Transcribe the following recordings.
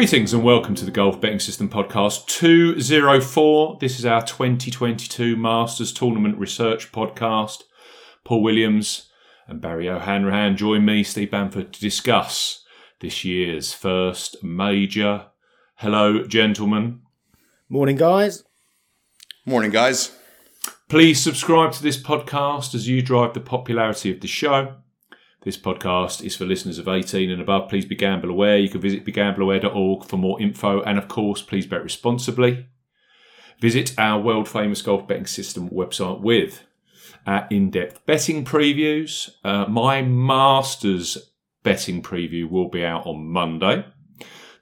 Greetings and welcome to the Golf Betting System Podcast 204. This is our 2022 Masters Tournament Research Podcast. Paul Williams and Barry O'Hanrahan join me, Steve Bamford, to discuss this year's first major. Hello, gentlemen. Morning, guys. Morning, guys. Please subscribe to this podcast as you drive the popularity of the show. This podcast is for listeners of 18 and above. Please be gamble aware. You can visit begambleaware.org for more info. And of course, please bet responsibly. Visit our world famous golf betting system website with our in depth betting previews. Uh, my Masters betting preview will be out on Monday.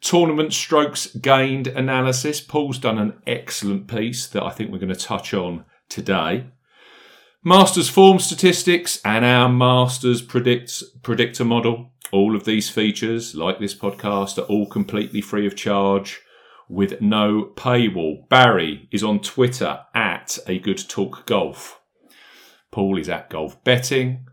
Tournament strokes gained analysis. Paul's done an excellent piece that I think we're going to touch on today. Masters form statistics and our Masters predicts predictor model. All of these features, like this podcast, are all completely free of charge with no paywall. Barry is on Twitter at a good talk golf. Paul is at golf betting.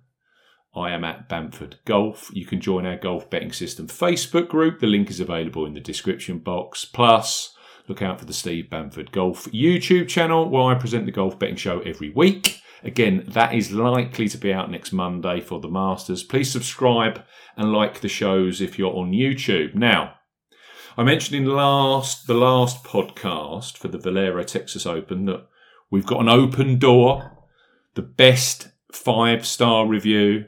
I am at Bamford Golf. You can join our golf betting system Facebook group. The link is available in the description box. Plus, look out for the Steve Bamford Golf YouTube channel where I present the golf betting show every week. Again, that is likely to be out next Monday for the Masters. Please subscribe and like the shows if you're on YouTube. Now, I mentioned in last the last podcast for the Valero Texas Open that we've got an open door, the best five star review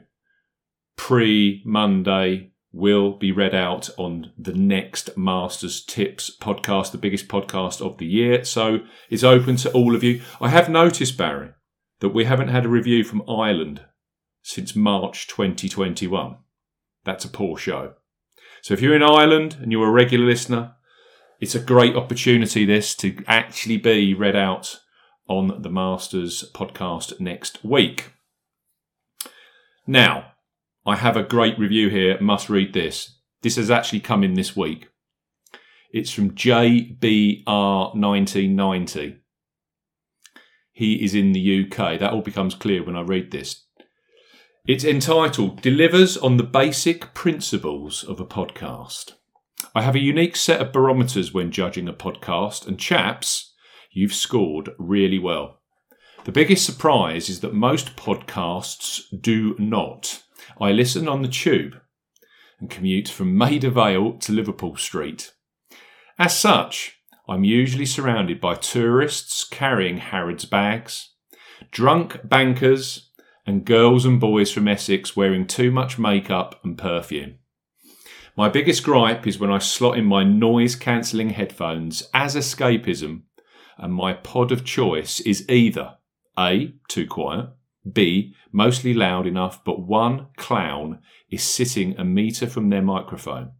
pre Monday will be read out on the next Masters Tips podcast, the biggest podcast of the year. So it's open to all of you. I have noticed, Barry, that we haven't had a review from Ireland since March 2021. That's a poor show. So if you're in Ireland and you're a regular listener, it's a great opportunity this to actually be read out on the Masters podcast next week. Now, I have a great review here. Must read this. This has actually come in this week. It's from JBR1990. He is in the UK. That all becomes clear when I read this. It's entitled Delivers on the Basic Principles of a Podcast. I have a unique set of barometers when judging a podcast, and chaps, you've scored really well. The biggest surprise is that most podcasts do not. I listen on the tube and commute from Maida Vale to Liverpool Street. As such, I'm usually surrounded by tourists carrying Harrods bags, drunk bankers, and girls and boys from Essex wearing too much makeup and perfume. My biggest gripe is when I slot in my noise cancelling headphones as escapism, and my pod of choice is either A, too quiet, B, mostly loud enough, but one clown is sitting a metre from their microphone.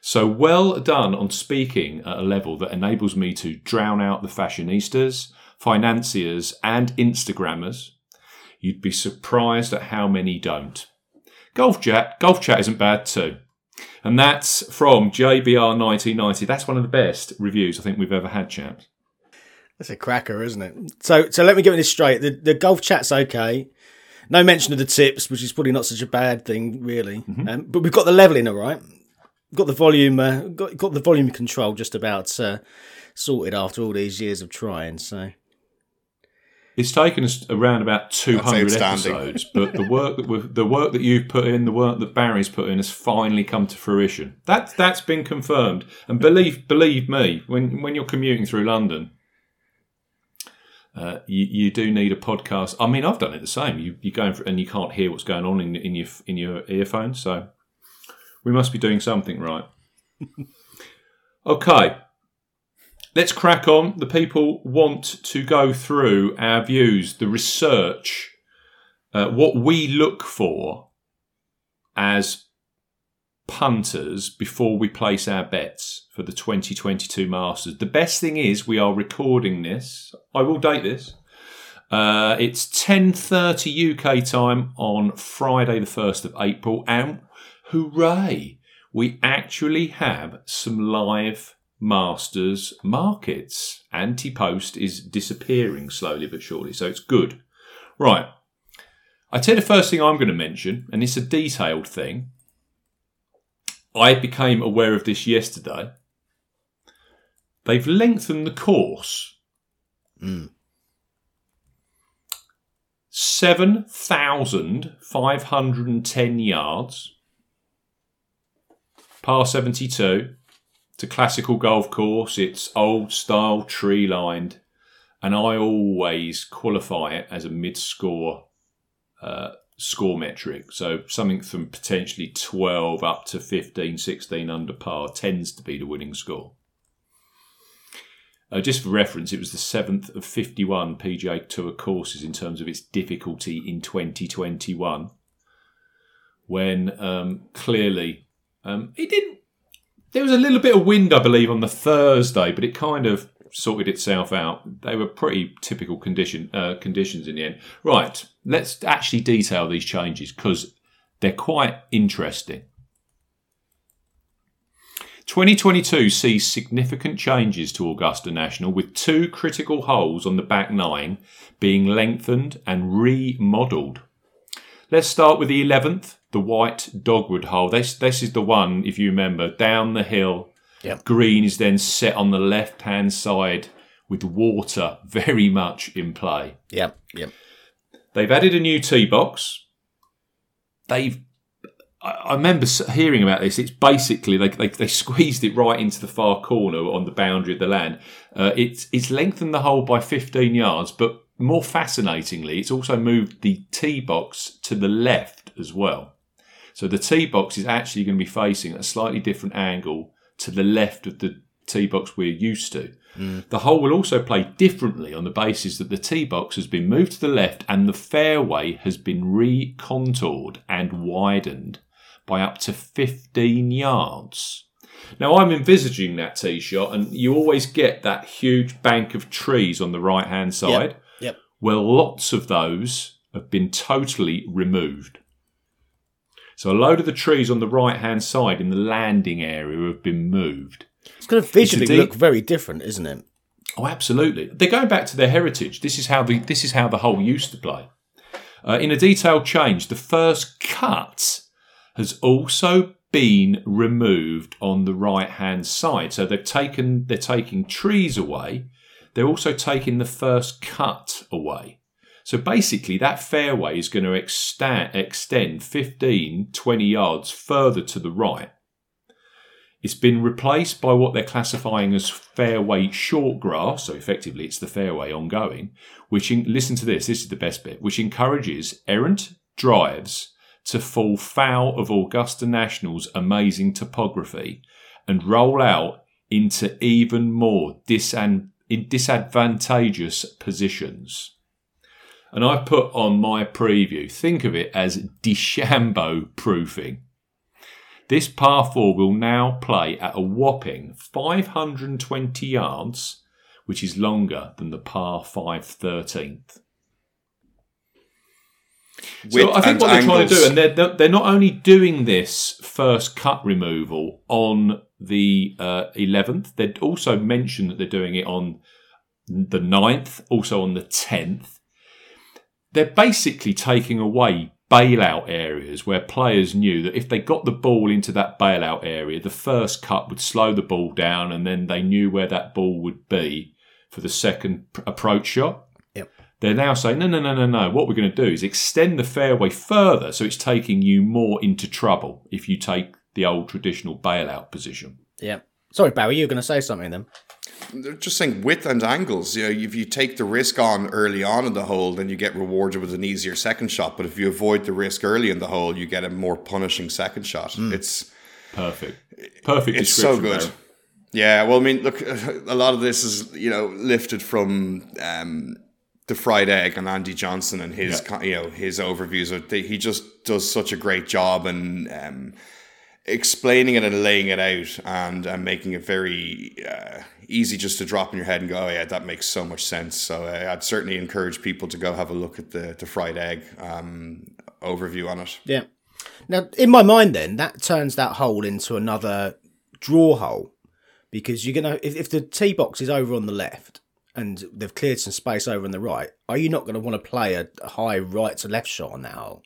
So well done on speaking at a level that enables me to drown out the fashionistas, financiers, and Instagrammers. You'd be surprised at how many don't. Golf chat, golf chat isn't bad too. And that's from JBR1990. That's one of the best reviews I think we've ever had, chaps. That's a cracker, isn't it? So, so let me get this straight. The, the golf chat's okay. No mention of the tips, which is probably not such a bad thing, really. Mm-hmm. Um, but we've got the leveling all right. Got the volume. Uh, got got the volume control just about uh, sorted after all these years of trying. So It's taken us around about 200 episodes, but the work that we've, the work that you've put in, the work that Barry's put in, has finally come to fruition. That that's been confirmed, and believe believe me, when when you're commuting through London, uh, you you do need a podcast. I mean, I've done it the same. You you go in for, and you can't hear what's going on in in your in your earphones, so we must be doing something right. okay. Let's crack on. The people want to go through our views, the research, uh, what we look for as punters before we place our bets for the 2022 Masters. The best thing is we are recording this. I will date this. Uh, it's 10:30 UK time on Friday, the 1st of April, and hooray! We actually have some live Masters markets. Anti post is disappearing slowly but surely, so it's good. Right. I tell you the first thing I'm going to mention, and it's a detailed thing. I became aware of this yesterday. They've lengthened the course. Mm. 7,510 yards. Par 72. It's a classical golf course. It's old style, tree lined. And I always qualify it as a mid score uh, score metric. So something from potentially 12 up to 15, 16 under par tends to be the winning score. Uh, just for reference, it was the seventh of 51 PGA Tour courses in terms of its difficulty in 2021, when um, clearly um, it didn't. There was a little bit of wind, I believe, on the Thursday, but it kind of sorted itself out. They were pretty typical condition uh, conditions in the end. Right, let's actually detail these changes because they're quite interesting. 2022 sees significant changes to Augusta National, with two critical holes on the back nine being lengthened and remodelled. Let's start with the 11th, the white dogwood hole. This, this is the one, if you remember, down the hill. Yep. Green is then set on the left hand side with water very much in play. Yep. Yep. They've added a new tee box. They've I remember hearing about this. It's basically they, they, they squeezed it right into the far corner on the boundary of the land. Uh, it's it's lengthened the hole by 15 yards, but more fascinatingly, it's also moved the tee box to the left as well. So the tee box is actually going to be facing a slightly different angle to the left of the tee box we're used to. Mm. The hole will also play differently on the basis that the tee box has been moved to the left and the fairway has been recontoured and widened by up to 15 yards. Now I'm envisaging that tee shot, and you always get that huge bank of trees on the right hand side. Yep. Well, lots of those have been totally removed. So a load of the trees on the right hand side in the landing area have been moved. It's going to visually deep- look very different, isn't it? Oh, absolutely. They're going back to their heritage. This is how the this is how the hole used to play. Uh, in a detailed change, the first cut has also been removed on the right hand side. So they've taken they're taking trees away. They're also taking the first cut away. So basically, that fairway is going to extend, extend 15, 20 yards further to the right. It's been replaced by what they're classifying as fairway short grass, so effectively it's the fairway ongoing, which, in, listen to this, this is the best bit, which encourages errant drives to fall foul of Augusta National's amazing topography and roll out into even more disan- disadvantageous positions. And I put on my preview, think of it as DeChambeau proofing. This par 4 will now play at a whopping 520 yards, which is longer than the par 5 13th. So I think what they're trying to do, and they're, they're- they're not only doing this first cut removal on the uh, 11th, they also mentioned that they're doing it on the 9th, also on the 10th. They're basically taking away bailout areas where players knew that if they got the ball into that bailout area, the first cut would slow the ball down and then they knew where that ball would be for the second approach shot. Yep. They're now saying, no, no, no, no, no. What we're going to do is extend the fairway further so it's taking you more into trouble if you take the old traditional bailout position. Yeah. Sorry, Barry, you were going to say something then. They're just saying width and angles. You know, if you take the risk on early on in the hole, then you get rewarded with an easier second shot. But if you avoid the risk early in the hole, you get a more punishing second shot. It's Perfect. Perfect it's so good. Yeah, well, I mean, look, a lot of this is you know lifted from um, the fried egg and Andy Johnson and his Yeah. you know his overviews. He just does such a great job, and um, explaining it and laying it out and, and making it very uh, easy just to drop in your head and go, oh yeah, that makes so much sense. So uh, I'd certainly encourage people to go have a look at the, the fried egg um, overview on it. Yeah. Now, in my mind, then that turns that hole into another draw hole because you're gonna if, if the tee box is over on the left and they've cleared some space over on the right, are you not going to want to play a high right to left shot on that hole?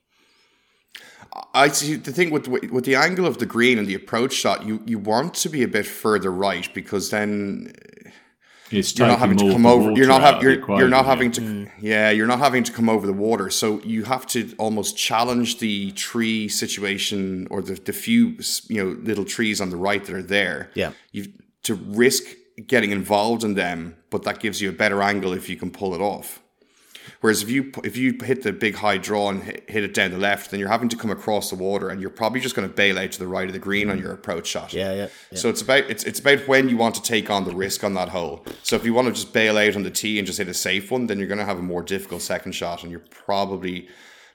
I see the thing with the, with the angle of the green and the approach shot, you, you want to be a bit further right because then It's you're not having to come over. You're not water out having you're, you're not equation, having yeah. to hmm. yeah you're not having to come over the water. So you have to almost challenge the tree situation or the, the few you know little trees on the right that are there. Yeah. you to risk getting involved in them, but that gives you a better angle if you can pull it off. Whereas if you if you hit the big high draw and hit, hit it down the left, then you're having to come across the water, and you're probably just going to bail out to the right of the green on your approach shot. Yeah, yeah, yeah. So it's about it's it's about when you want to take on the risk on that hole. So if you want to just bail out on the tee and just hit a safe one, then you're going to have a more difficult second shot, and you're probably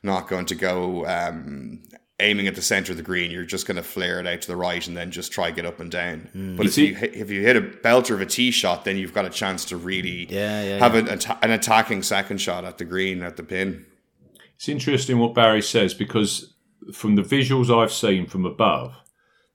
not going to go um, aiming at the center of the green. You're just going to flare it out to the right and then just try get up and down. Hmm. But if see- you hit, if you hit a belter of a tee shot, then you've got a chance to really hmm. Yeah, yeah, have An, atta- an attacking second shot at the green at the pin. It's interesting what Barry says because from the visuals I've seen from above,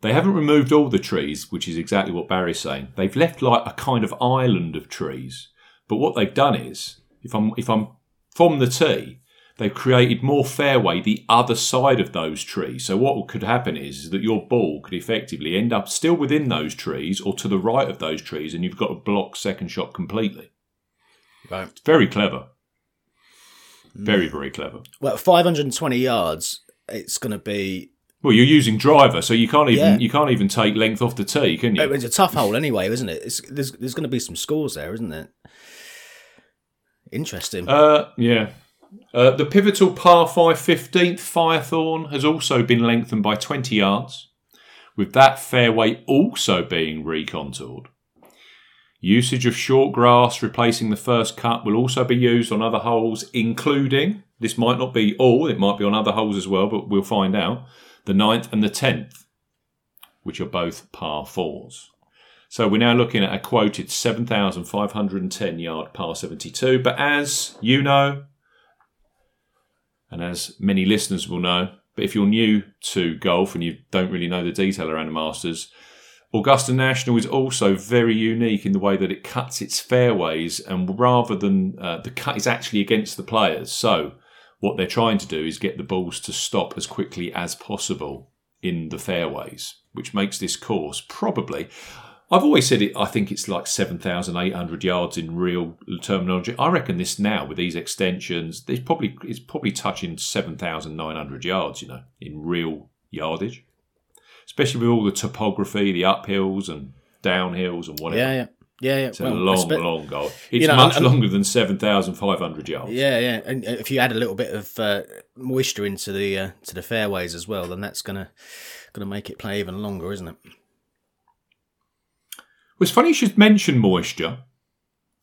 they haven't removed all the trees, which is exactly what Barry's saying. They've left like a kind of island of trees. But what they've done is, if I'm if I'm from the tee, they've created more fairway the other side of those trees. So what could happen is, is that your ball could effectively end up still within those trees or to the right of those trees, and you've got to block second shot completely. Right. It's very clever. Very, very clever. Well, 520 yards, it's going to be. Well, you're using driver, so you can't even Yeah. you can't even take length off the tee, can you? It's a tough hole anyway, isn't it? It's, there's there's going to be some scores there, isn't it? Interesting. Uh, yeah. Uh, the pivotal par 5 15th Firethorn has also been lengthened by 20 yards, with that fairway also being recontoured. Usage of short grass replacing the first cut will also be used on other holes, including, this might not be all, it might be on other holes as well, but we'll find out, the ninth and the 10th, which are both par 4s. So we're now looking at a quoted 7,510 yard par 72. But as you know, and as many listeners will know, but if you're new to golf and you don't really know the detail around the Masters, Augusta National is also very unique in the way that it cuts its fairways, and rather than uh, the cut is actually against the players. So what they're trying to do is get the balls to stop as quickly as possible in the fairways, which makes this course probably. I've always said it. I think it's like seven thousand eight hundred yards in real terminology. I reckon this now with these extensions, there's probably it's probably touching seven thousand nine hundred yards. You know, in real yardage, especially with all the topography, the uphills and downhills and whatever. yeah, yeah, yeah, yeah. It's a long, long goal. It's you know, much and- longer than seven thousand five hundred yards. Yeah, yeah, and if you add a little bit of uh, moisture into the uh, to the fairways as well, then that's gonna gonna make it play even longer, isn't it? It's funny you should mention moisture.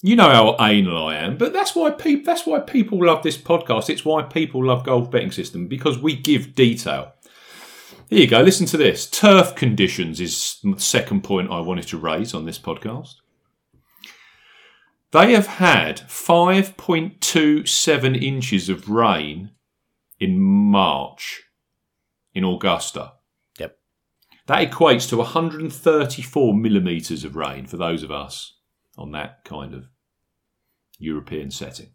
You know how anal I am, but that's why people that's why people love this podcast. It's why people love golf betting system because we give detail. Here you go. Listen to this. Turf conditions is the second point I wanted to raise on this podcast. They have had 5.27 inches of rain in March in Augusta. That equates to 134 millimetres of rain for those of us on that kind of European setting.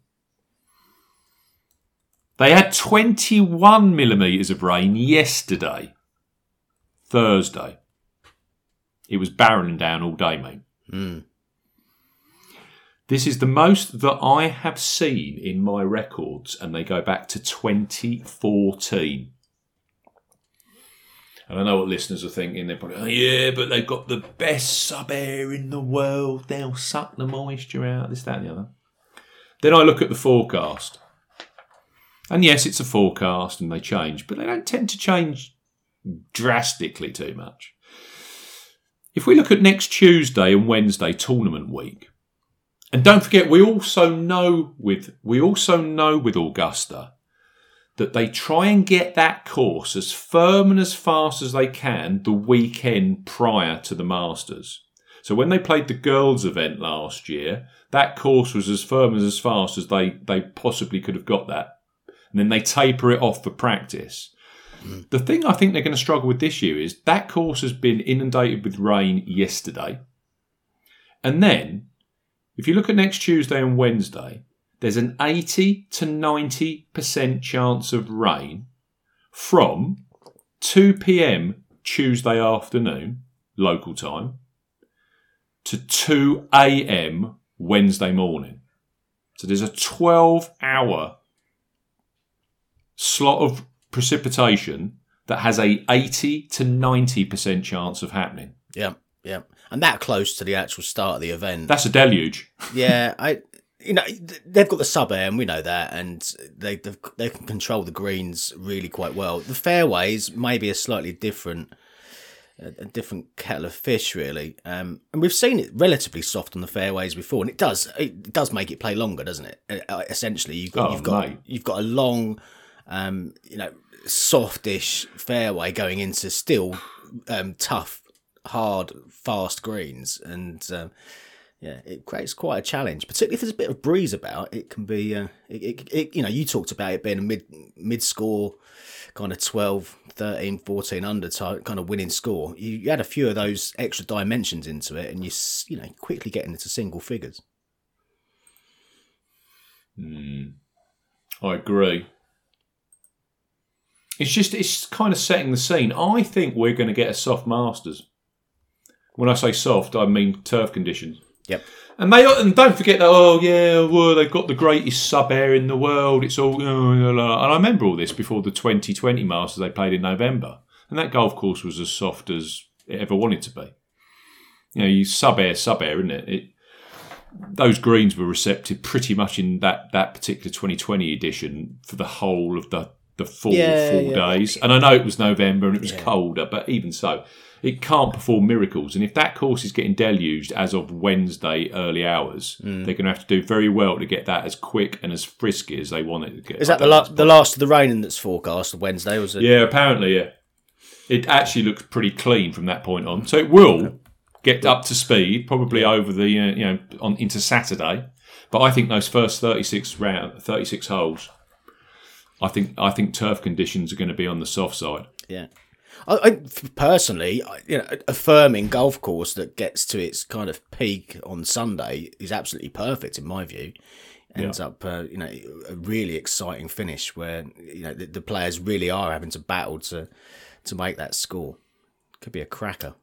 They had 21 millimetres of rain yesterday, Thursday. It was barreling down all day, mate. Hmm. This is the most that I have seen in my records, and they go back to 2014. And I know what listeners are thinking. They're probably, oh, yeah, but they've got the best sub air in the world. They'll suck the moisture out, this, that, and the other. Then I look at the forecast. And yes, it's a forecast and they change, but they don't tend to change drastically too much. If we look at next Tuesday and Wednesday tournament week, and don't forget, we also know with we also know with Augusta that they try and get that course as firm and as fast as they can the weekend prior to the Masters. So when they played the girls' event last year, that course was as firm and as fast as they, they possibly could have got that. And then they taper it off for practice. The thing I think they're going to struggle with this year is that course has been inundated with rain yesterday. And then, if you look at next Tuesday and Wednesday, there's an 80 to 90% chance of rain from 2 p.m. Tuesday afternoon, local time, to 2 a.m. Wednesday morning. So there's a 12 hour slot of precipitation that has a 80 to 90% chance of happening. Yeah, yeah, and that close to the actual start of the event. That's a deluge. yeah, I, you know, they've got the sub air, and we know that, and they they've, can control the greens really quite well. The fairways maybe a slightly different. A different kettle of fish, really, um, and we've seen it relatively soft on the fairways before, and it does it does make it play longer, doesn't it? Uh, essentially, you've got Oh, you've got mate. you've got a long, um, you know, softish fairway going into still um, tough, hard, fast greens, and um, yeah, it creates quite a challenge. Particularly if there's a bit of breeze about, it can be. Uh, it, it, it, you know, you talked about it being a mid mid score, kind of 12, 13, 14 under type kind of winning score. You, you add a few of those extra dimensions into it, and you you know quickly getting into single figures. I agree. It's just it's kind of setting the scene. I think we're going to get a soft Masters. When I say soft, I mean turf conditions. Yep. And they and don't forget that. Oh yeah, well they've got the greatest sub air in the world. It's all. And I remember all this before the 2020 Masters they played in November, and that golf course was as soft as it ever wanted to be. You know, you sub air, sub air, isn't it? it those greens were receptive pretty much in that, that particular 2020 edition for the whole of the, the full Yeah, four yeah. days. And I know it was November and it was colder, but even so, it can't perform miracles. And if that course is getting deluged as of Wednesday early hours, Mm. they're going to have to do very well to get that as quick and as frisky as they want it to get. Is that the la- the last of the rain that's forecast Wednesday? Was it? Yeah, apparently, yeah. It actually looks pretty clean from that point on. So it will get up to speed, probably over the uh, you know on into Saturday. But I think those first thirty six round, thirty six holes, I think I think turf conditions are going to be on the soft side. Yeah. I, I personally, I- you know, a firming golf course that gets to its kind of peak on Sunday is absolutely perfect in my view. Ends up, uh, you know, a really exciting finish where you know the, the players really are having to battle to to make that score. Could be a cracker.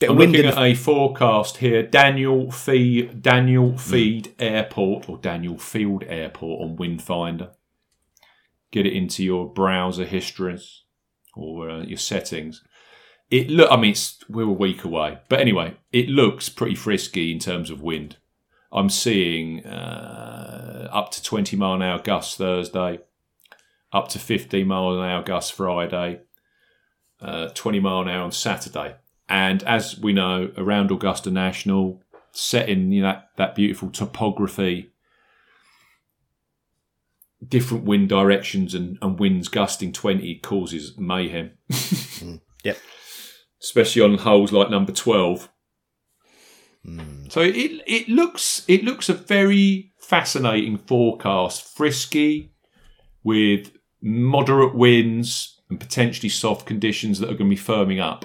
Bit I'm looking at the, a forecast here: Daniel Fee, Daniel Feed Airport or Daniel Field Airport on Windfinder. Get it into your browser histories or uh, your settings. It look. I mean, we're a week away, but anyway, it looks pretty frisky in terms of wind. I'm seeing uh, up to 20 mile an hour gusts Thursday, up to 15 mile an hour gusts Friday, uh, 20 mile an hour on Saturday. And as we know, around Augusta National, set in you know, that beautiful topography, different wind directions and, and winds gusting 20 causes mayhem. Mm. Yep. Especially on holes like number 12. Mm. So it it looks it looks a very fascinating forecast, frisky, with moderate winds and potentially soft conditions that are going to be firming up.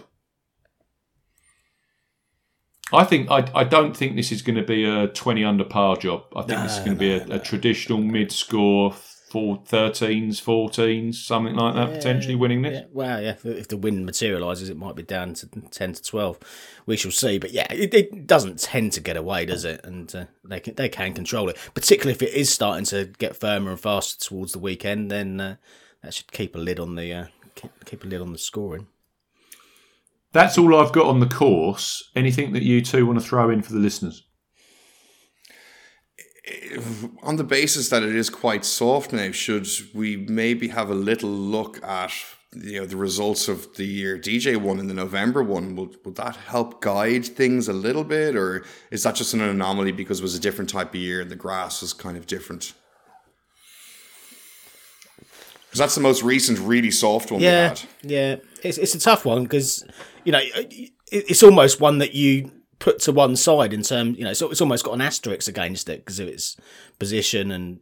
I think I, I don't think this is going to be a twenty under par job. I think this is going to be a, a traditional mid score four, 13s, 14s, something like that, potentially winning this. yeah, well, yeah. If, the wind materialises, it might be down to ten to twelve. We shall see. But yeah, it, it doesn't tend to get away, does it? And uh, they can they can control it, particularly if it is starting to get firmer and faster towards the weekend. Then uh, that should keep a lid on the uh, keep a lid on the scoring. That's all I've got on the course. Anything that you two want to throw in for the listeners? on the basis that it is quite soft now, should we maybe have a little look at you know the results of the year DJ one and the November one? Would would that help guide things a little bit, or is that just an anomaly because it was a different type of year and the grass was kind of different? Because that's the most recent, really soft one we Yeah, had. yeah. It's it's a tough one because you know it's almost one that you put to one side in terms. You know, so it's almost got an asterisk against it because of its position and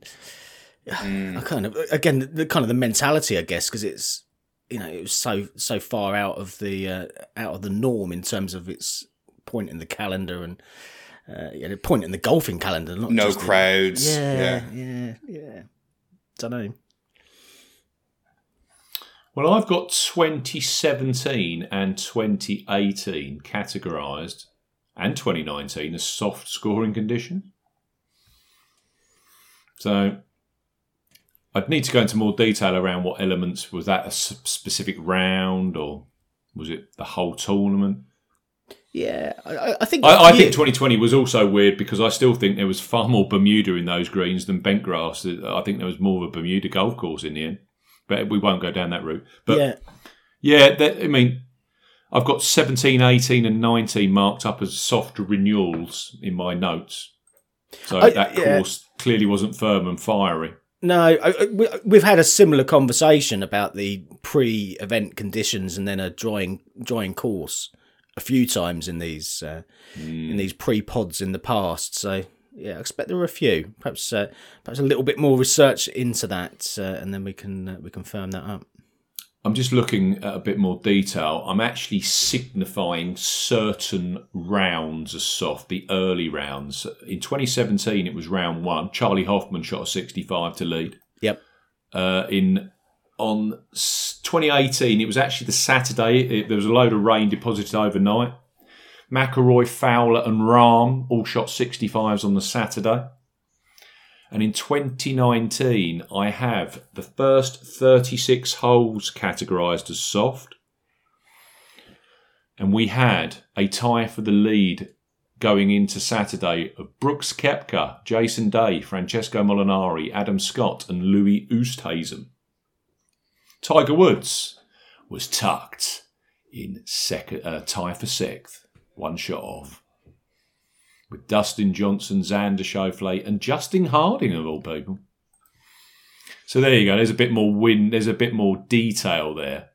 I kind of again the, the kind of the mentality, I guess, because it's you know it was so so far out of the uh, out of the norm in terms of its point in the calendar and. Uh, yeah, point in the golfing calendar, not No just the- crowds. yeah, yeah. yeah, yeah. Don't know. Well, I've got 2017 and 2018 categorised, and 2019 as soft scoring conditions. So I'd need to go into more detail around what elements was that a specific round or was it the whole tournament? Yeah, I- I, I think. I, I think 2020 was also weird because I still think there was far more Bermuda in those greens than bent grass. I think there was more of a Bermuda golf course in the end, but we won't go down that route. But yeah, yeah, that, I mean, I've got 17, 18, and 19 marked up as soft renewals in my notes. So I- that yeah. course clearly wasn't firm and fiery. No, I, I- we, we've had a similar conversation about the pre-event conditions and then a drying drying course a few times in these uh, in these pre-pods in the past. So yeah, I expect there are a few. Perhaps uh, perhaps a little bit more research into that, uh, and then we can uh, we can firm that up. I'm just looking at a bit more detail. I'm actually signifying certain rounds as soft, the early rounds. In 2017, it was round one. Charley Hoffman shot a 65 to lead. Yep. Uh, in on 2018, it was actually the Saturday. It, there was a load of rain deposited overnight. McIlroy, Fowler, and Rahm all shot 65s on the Saturday. And in 2019, I have the first 36 holes categorised as soft. And we had a tie for the lead going into Saturday of Brooks Koepka, Jason Day, Francesco Molinari, Adam Scott, and Louis Oosthuizen. Tiger Woods was tucked in second, uh, tie for sixth, one shot off with Dustin Johnson, Xander Schauffele, and Justin Harding of all people. So there you go. There's a bit more win. There's a bit more detail there.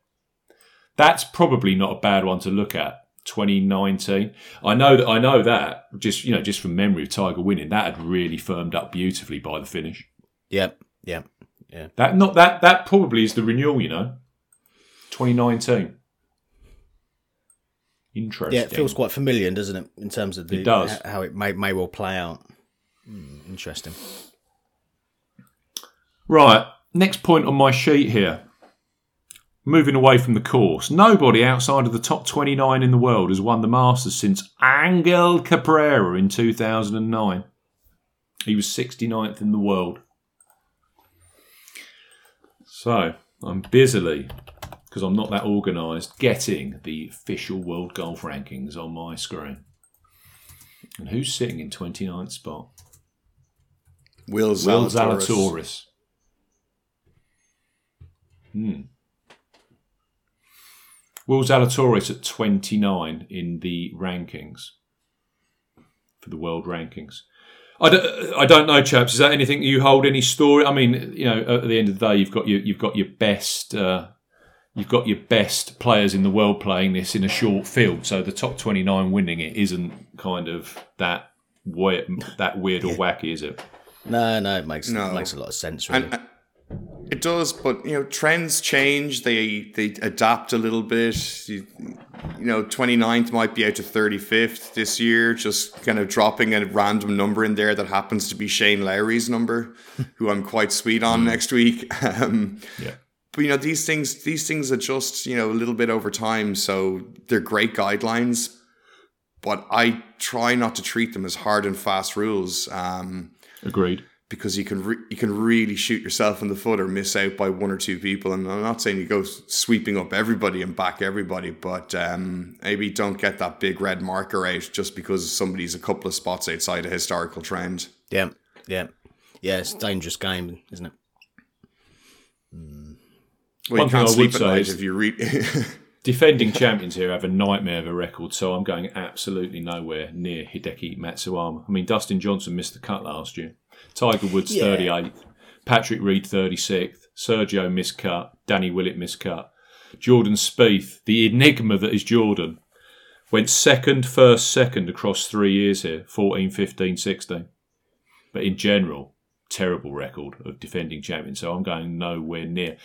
That's probably not a bad one to look at. 2019. I know that. I know that. Just you know, just from memory of Tiger winning, that had really firmed up beautifully by the finish. Yep, yep. Yeah. That not that that probably is the renewal. You know, 2019. Interesting. Yeah, it feels quite familiar, doesn't it, in terms of the, It does. how it may may well play out. Hmm, interesting. Right, next point on my sheet here. Moving away from the course, nobody outside of the top 29 in the world has won the Masters since Angel Cabrera in 2009. He was 69th in the world. So, I'm busily, because I'm not that organised, getting the official World Golf Rankings on my screen. And who's sitting in 29th spot? Will Will Zalatoris. Zalatoris. Hmm. Will Zalatoris at 29 in the rankings for the world rankings. I don't, I don't know, chaps. Is that anything you hold any story? I mean, you know, at the end of the day, you've got your you've got your best uh, you've got your best players in the world playing this in a short field. So the top 29 winning it isn't kind of that weird, that weird or wacky, is it? No, no, it makes No. it makes a lot of sense. Really. And uh, it does, but you know, trends change. They they adapt a little bit. You, you know, 29th might be out to 35th this year, just kind of dropping a random number in there that happens to be Shane Lowry's number, who I'm quite sweet on next week. Um, Yeah. But you know, these things these things adjust, you know, a little bit over time. So they're great guidelines, but I try not to treat them as hard and fast rules. Um, Agreed. because you can re- you can really shoot yourself in the foot or miss out by one or two people. And I'm not saying you go sweeping up everybody and back everybody, but um, maybe don't get that big red marker out just because somebody's a couple of spots outside a historical trend. yeah, yeah, yeah. It's a dangerous game, isn't it? Well, One you can't sleep at say night is- if you read. Defending champions here have a nightmare of a record, so I'm going absolutely nowhere near Hideki Matsuyama. I mean, Dustin Johnson missed the cut last year. Tiger Woods Yeah. 38th. Patrick Reed 36th. Sergio miscut. Danny Willett miscut. Jordan Spieth, the enigma that is Jordan, went second, first, second across three years here 14, 15, 16. But in general, terrible record of defending champion. So I'm going nowhere near.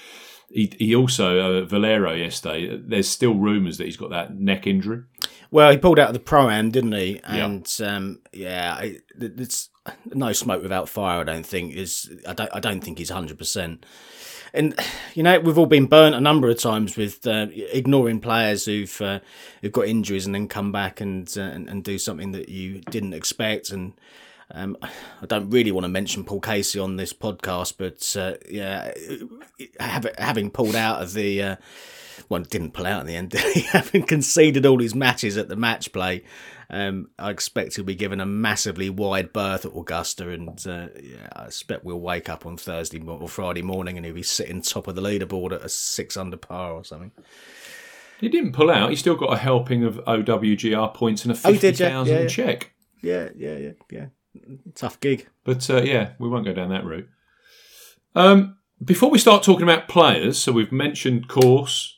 He, he also, uh, Valero yesterday, there's still rumours that he's got that neck injury. Well, he pulled out of the pro am, didn't he? And um, yeah, it, it's no smoke without fire. I don't think is. I don't. I don't think he's hundred percent. And you know, we've all been burnt a number of times with uh, ignoring players who've uh, who've got injuries and then come back and, uh, and and do something that you didn't expect. And um, I don't really want to mention Paul Casey on this podcast, but uh, yeah, having pulled out of the uh, well, didn't pull out in the end, having conceded all his matches at the match play. Um, I expect he'll be given a massively wide berth at Augusta, and uh, yeah, I expect we'll wake up on Thursday or Friday morning and he'll be sitting top of the leaderboard at a six under par or something. He didn't pull out. He still got a helping of OWGR points and a Oh, fifty thousand Yeah, yeah. check. Yeah, yeah, yeah, yeah. Tough gig. But uh, yeah, we won't go down that route. Um, before we start talking about players, so we've mentioned course,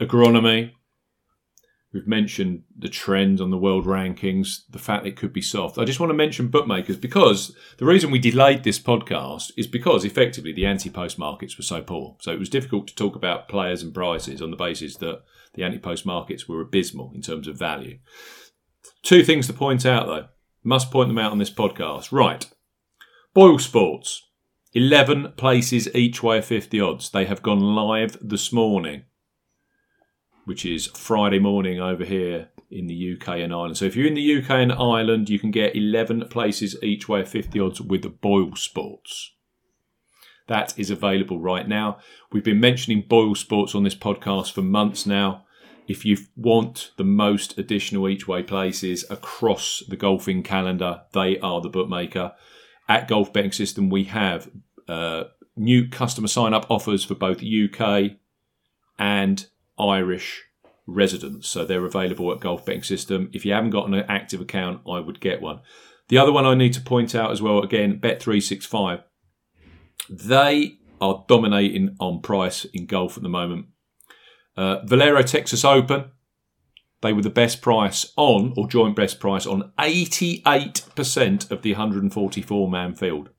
agronomy, we've mentioned the trend on the world rankings, the fact it could be soft. I just want to mention bookmakers because the reason we delayed this podcast is because effectively the anti-post markets were so poor. So it was difficult to talk about players and prices on the basis that the anti-post markets were abysmal in terms of value. Two things to point out though. Must point them out on this podcast. Right. Boyle Sports. 11 places each way of 50 odds. They have gone live this morning, which is Friday morning over here in the UK and Ireland. So if you're in the UK and Ireland, you can get 11 places each way of 50 odds with Boyle Sports. That is available right now. We've been mentioning Boyle Sports on this podcast for months now. If you want the most additional each way places across the golfing calendar, they are the bookmaker. At Golf Betting System, we have uh, new customer sign up offers for both UK and Irish residents. So they're available at Golf Betting System. If you haven't got an active account, I would get one. The other one I need to point out as well, again, Bet365. They are dominating on price in golf at the moment. Uh, Valero Texas Open, they were the best price on, or joint best price on 88% of the 144 man field.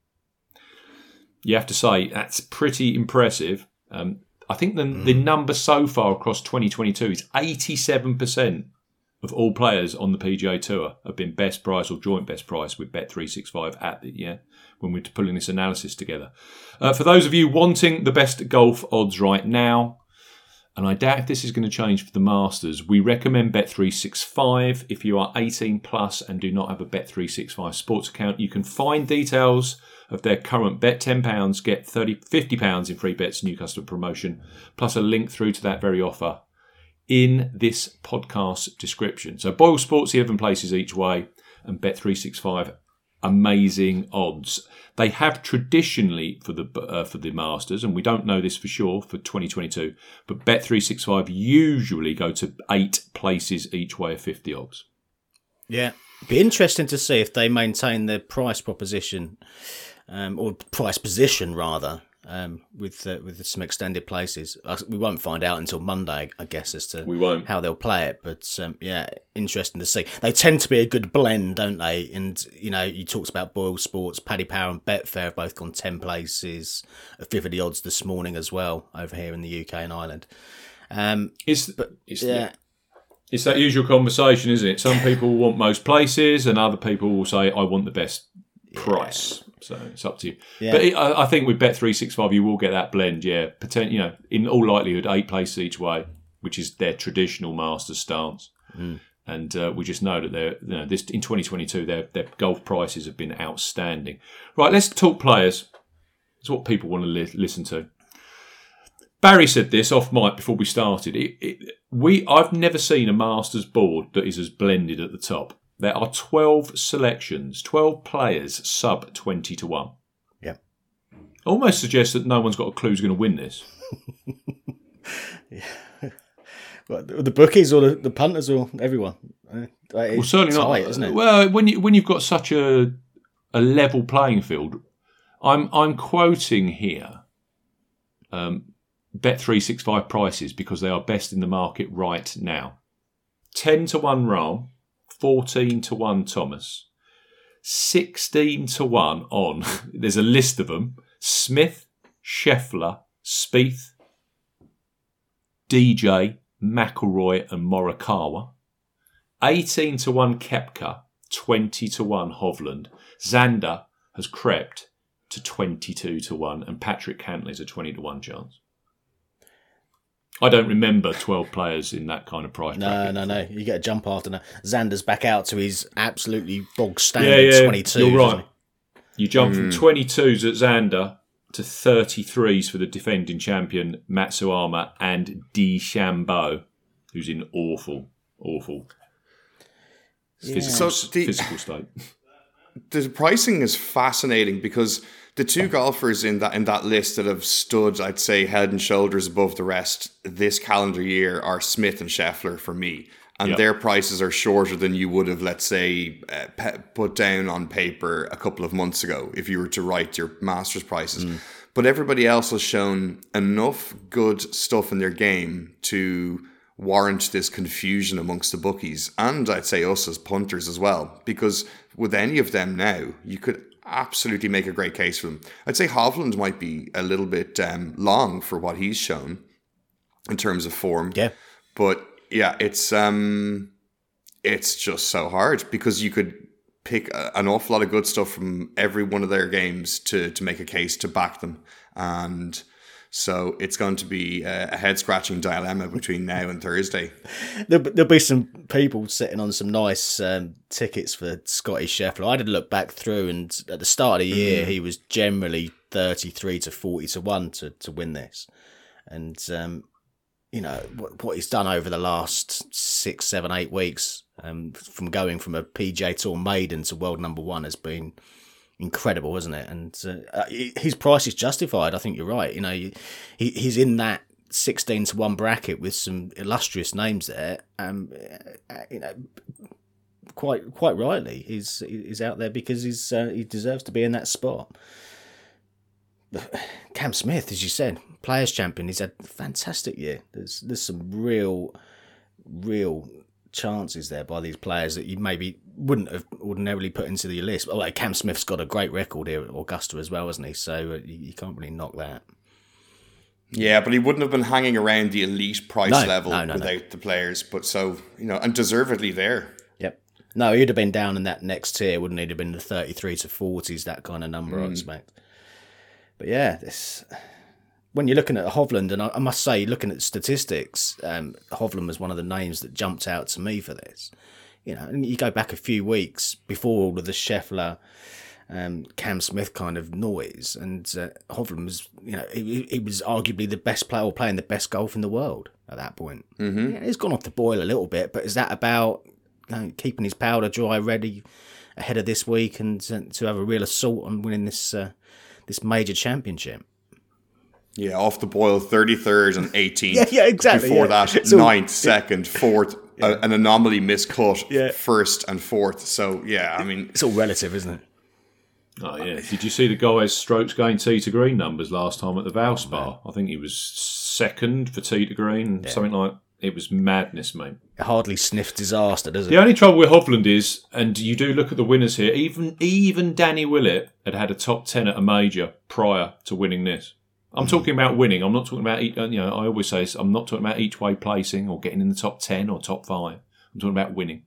You have to say, that's pretty impressive. Um, I think the, the number so far across 2022 is 87% of all players on the PGA Tour have been best price or joint best price with Bet365 at the, yeah, when we're pulling this analysis together. Uh, for those of you wanting the best golf odds right now, and I doubt if this is going to change for the Masters. We recommend Bet365 if you are 18 plus and do not have a Bet365 sports account. You can find details of their current bet £10, get 30, £50 in free bets, new customer promotion, plus a link through to that very offer in this podcast description. So Boyle Sports, 11 places each way, and Bet365, amazing odds. They have traditionally for the uh, for the Masters, and we don't know this for sure for 2022, but Bet365 usually go to eight places each way of 50 odds. Yeah. Be interesting to see if they maintain their price proposition, um, or price position rather, um, with uh, with some extended places. We won't find out until Monday, I guess, as to We won't. how they'll play it. But um, yeah, interesting to see. They tend to be a good blend, don't they? And you know, you talked about Boyle Sports, Paddy Power, and Betfair have both gone ten places, a fifth of the odds this morning as well over here in the UK and Ireland. Um, It's, it's, yeah, it's that usual conversation, isn't it? Some people want most places, and other people will say, I want the best price. So it's up to you. Yeah. But it, I, I think with Bet three six five, you will get that blend. Yeah, Potent, you know, in all likelihood, eight places each way, which is their traditional Masters stance. And uh, we just know that they're you know this in 2022 their their golf prices have been outstanding. Right, let's talk players. It's what people want to li- listen to. Barry said this off mic before we started. It, it, we I've never seen a Masters board that is as blended at the top. There are 12 selections, 12 players sub 20 to 1. Yeah. Almost suggests that no one's got a clue who's going to win this. What, the bookies or the, the punters or everyone. Well, certainly not. isn't it? Well, when you when you've got such a a level playing field, I'm I'm quoting here um, Bet365 prices because they are best in the market right now. 10 to 1 Rahm, 14 to 1 Thomas, 16 to 1 on, there's a list of them Smith, Scheffler, Spieth, DJ, McIlroy, and Morikawa. 18 to 1 Koepka, 20 to 1 Hovland. Xander has crept to 22 to 1, and Patrick Cantlay's a 20 to 1 chance. I don't remember 12 players in that kind of price No, bracket. no, no. You get a jump after that. Xander's back out to his absolutely bog standard yeah, 22. you're right. You jump from hmm. 22s at Xander to 33s for the defending champion Matsuyama and DeChambeau, who's in awful, awful physical, So the- physical state. the pricing is fascinating because the two golfers in that in that list that have stood, I'd say, head and shoulders above the rest this calendar year are Smith and Scheffler for me, and Yep. their prices are shorter than you would have, let's say, uh, pe- put down on paper a couple of months ago if you were to write your Masters prices. But everybody else has shown enough good stuff in their game to warrant this confusion amongst the bookies and I'd say us as punters as well. Because with any of them now, you could absolutely make a great case for them. I'd say Hovland might be a little bit um, long for what he's shown in terms of form. Yeah. But yeah, it's um, it's just so hard because you could pick a, an awful lot of good stuff from every one of their games to to make a case to back them, and so it's going to be a, head scratching dilemma between now and Thursday. There'll, be- there'll be some people sitting on some nice um, tickets for Scotty Scheffler. I did look back through, and at the start of the year, he was generally 33 to 40 to 1 to, to win this. And, um, you know, what, what he's done over the last six, seven, eight weeks, um, from going from a PGA Tour maiden to world number one has been incredible, isn't it? And uh, uh, his price is justified. I think you're right. You know, he, he's in that 16 to 1 bracket with some illustrious names there. Um, uh, you know, quite quite rightly, he's he's out there because he's uh, he deserves to be in that spot. Cam Smith, as you said, players champion. He's had a fantastic year. There's there's some real, real chances there by these players that you maybe wouldn't have ordinarily put into the list. Although Cam Smith's got a great record here at Augusta as well, hasn't he? So uh, you, can't really knock that. Yeah, but he wouldn't have been hanging around the elite price No, level no, no, without the players. But so you know, and deservedly there. Yep. No, he'd have been down in that next tier, wouldn't he? He'd have been the 33 to 40s, that kind of number, I expect. But yeah, this when you're looking at Hovland, and I, I must say, looking at statistics, um, Hovland was one of the names that jumped out to me for this. You know, and you go back a few weeks before all of the Scheffler, um, Cam Smith kind of noise, and uh, Hovland was, you know, he, he was arguably the best player or playing the best golf in the world at that point. Mm-hmm. Yeah, he's gone off the boil a little bit, but is that about you know, keeping his powder dry, ready ahead of this week, and to, to have a real assault on winning this uh, this major championship? Yeah, off the boil, thirty third and eighteenth. Yeah, yeah, exactly, Before yeah. that, So- ninth, second, fourth, a, an anomaly miscut, Yeah. first and fourth. So yeah, I mean, It's all relative, isn't it? Oh yeah. Did you see the guy's strokes going tee to green numbers last time at the Valspar? I think he was second for tee to green, something like. It was madness, mate. It hardly sniffs disaster, does it? The only trouble with Hovland is, and you do look at the winners here. Even even Danny Willett had had a top ten at a major prior to winning this. I'm mm-hmm. talking about winning. I'm not talking about each- you know. I always say this, I'm not talking about each way placing or getting in the top ten or top five. I'm talking about winning.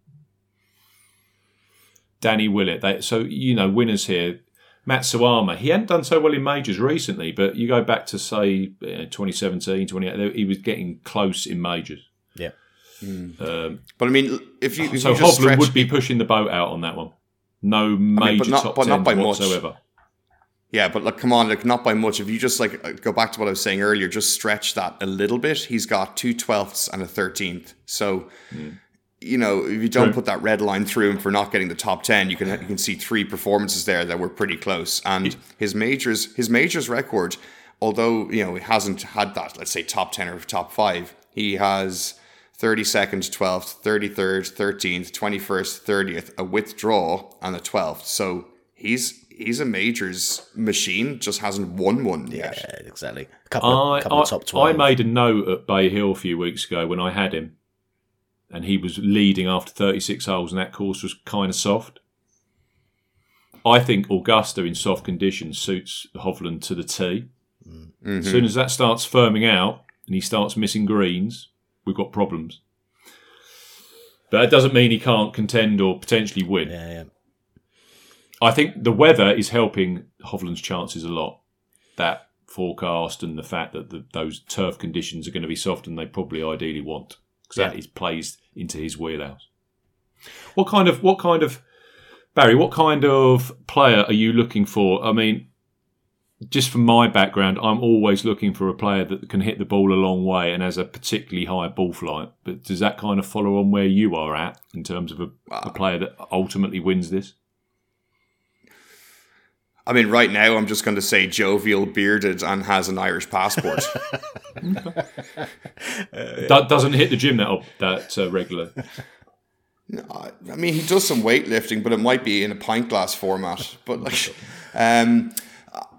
Danny Willett. They, so you know winners here. Matsuyama, he hadn't done so well in majors recently, but you go back to say uh, 2017, 2018, he was getting close in majors. Yeah. Hmm. Um, but I mean, if you, if So you just Hovland stretch, would be pushing the boat out on that one. No major but not- top but not ten by much. Yeah, but like, come on, like not by much. If you just like go back to what I was saying earlier, just stretch that a little bit. He's got two twelfths and a thirteenth. So. Hmm. You know, if you don't True. put that red line through him for not getting the top ten, you can you can see three performances there that were pretty close. And his majors his majors record, although you know he hasn't had that, let's say top ten or top five, he has 32nd, 12th, 33rd, 13th, 21st, 30th, a withdrawal, and a 12th. So he's he's a majors machine, just hasn't won one yet. Yeah, exactly. A couple, of, I, couple I, of top 12. I made a note at Bay Hill a few weeks ago when I had him, and he was leading after 36 holes, and that course was kind of soft. I think Augusta in soft conditions suits Hovland to the T. Mm-hmm. As soon as that starts firming out and he starts missing greens, we've got problems. But that doesn't mean he can't contend or potentially win. yeah, yeah. I think the weather is helping Hovland's chances a lot. That forecast and the fact that the, those turf conditions are going to be soft and they probably ideally want because that Yeah. is plays into his wheelhouse. What kind of what kind of Barry? What kind of player are you looking for? I mean, just from my background, I'm always looking for a player that can hit the ball a long way and has a particularly high ball flight. But does that kind of follow on where you are at in terms of a, a player that ultimately wins this? I mean, right now I'm just going to say jovial, bearded, and has an Irish passport. Do- doesn't hit the gym that op- that uh, regular. I I mean, he does some weightlifting, but it might be in a pint glass format. But like, um,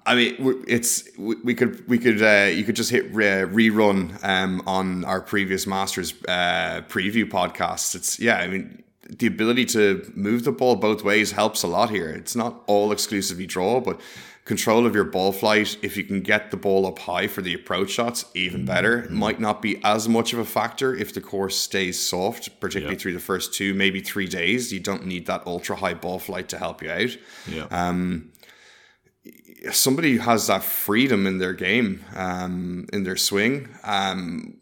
I mean, it's we we could we could uh, you could just hit re- rerun um, on our previous Masters uh, preview podcast. It's yeah, I mean, the ability to move the ball both ways helps a lot here. It's not all exclusively draw, but control of your ball flight. If you can get the ball up high for the approach shots, even better. It might not be as much of a factor if the course stays soft, particularly Yeah. through the first two, maybe three days. You don't need that ultra high ball flight to help you out Yeah. somebody who has that freedom in their game, um, in their swing, um,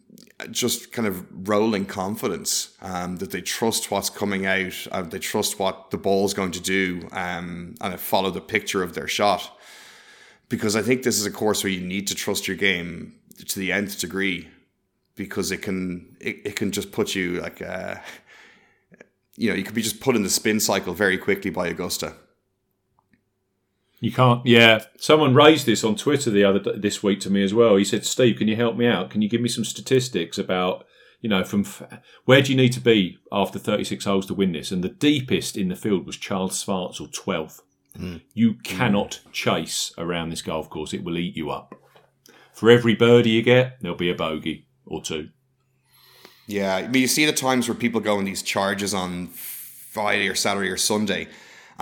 just kind of rolling confidence um, that they trust what's coming out, uh, they trust what the ball's going to do, um, and follow the picture of their shot. Because I think this is a course where you need to trust your game to the nth degree, because it can it, it can just put you like uh, you know you could be just put in the spin cycle very quickly by Augusta. You can't. Yeah, someone raised this on Twitter the other this week to me as well. He said, "Steve, can you help me out? Can you give me some statistics about you know from f- where do you need to be after 36 holes to win this?" And the deepest in the field was Charles Schwartzel, 12th. Hmm. You hmm. cannot chase around this golf course; it will eat you up. For every birdie you get, there'll be a bogey or two. Yeah, I mean, you see the times where people go on these charges on Friday or Saturday or Sunday,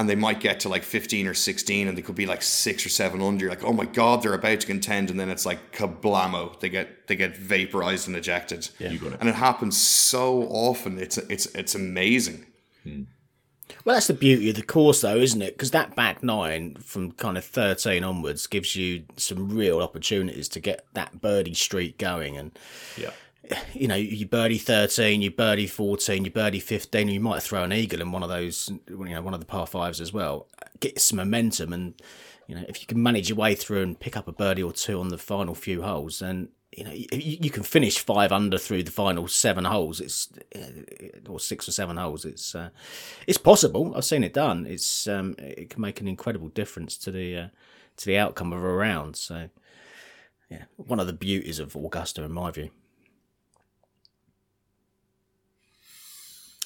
and they might get to like 15 or 16, and they could be like six or seven under. You're like, oh my god, they're about to contend, and then it's like kablamo, they get they get vaporized and ejected. You got it. And it happens so often. It's it's it's amazing. Hmm. Well, that's the beauty of the course, though, isn't it? Because that back nine from kind of 13 onwards gives you some real opportunities to get that birdie streak going. And, Yeah. You know, you birdie 13, you birdie 14, you birdie 15, you might throw an eagle in one of those, you know, one of the par fives as well. Get some momentum. And, you know, if you can manage your way through and pick up a birdie or two on the final few holes, then. You know, you, you can finish five under through the final seven holes. It's or six or seven holes. It's uh, it's possible. I've seen it done. It's um, it can make an incredible difference to the uh, to the outcome of a round. So, yeah, one of the beauties of Augusta, in my view.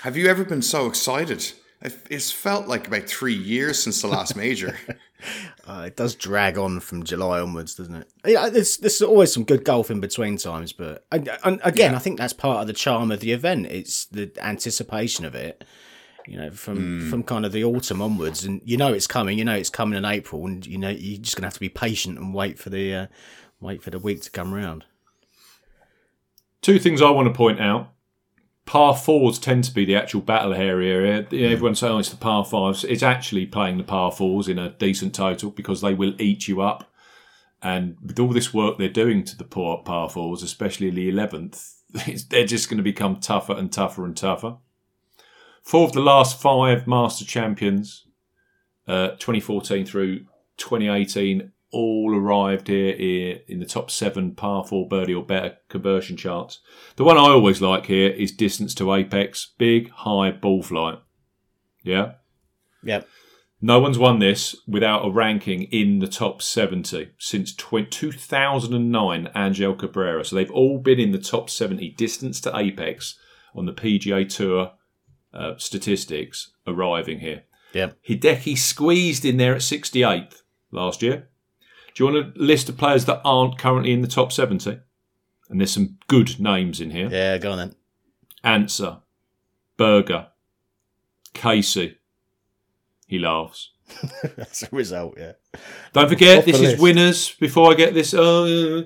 Have you ever been so excited? It's felt like about three years since the last major. Uh, it does drag on from July onwards, doesn't it? Yeah, there's there's always some good golf in between times, but and, and again, I think that's part of the charm of the event. It's the anticipation of it. You know, from from kind of the autumn onwards, and you know it's coming. You know it's coming in April, and you know you're just gonna have to be patient and wait for the uh, wait for the week to come round. Two things I want to point out. Par fours tend to be the actual battle area. Yeah, Everyone says oh, it's the par fives. It's actually playing the par fours in a decent total because they will eat you up. And with all this work they're doing to the poor par fours, especially the eleventh, they're just going to become tougher and tougher and tougher. Four of the last five Master Champions, uh, 2014 through 2018, all arrived here, here in the top seven par four birdie or better conversion charts. The one I always like here is distance to apex, big high ball flight. Yeah. Yep. No one's won this without a ranking in the top 70 since 2009, Angel Cabrera. So they've all been in the top 70 distance to apex on the PGA Tour uh, statistics arriving here. Yep. Hideki squeezed in there at 68th last year. Do you want a list of players that aren't currently in the top 70? And there's some good names in here. Yeah, go on then. Answer, Berger, Casey. He laughs. That's a result, yeah. Don't forget, this is list. winners. Before I get this, uh,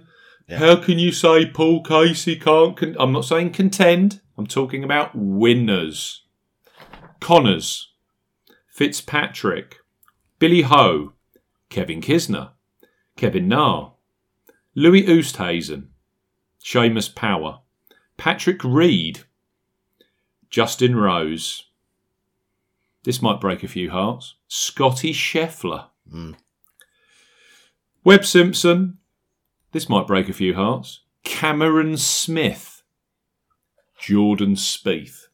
how can you say Paul Casey can't? Con- I'm not saying contend. I'm talking about winners. Conners, Fitzpatrick, Billy Ho, Kevin Kisner, Kevin Na, Louis Oosthuizen, Seamus Power, Patrick Reed, Justin Rose. This might break a few hearts. Scotty Scheffler. Hmm. Webb Simpson. This might break a few hearts. Cameron Smith. Jordan Spieth.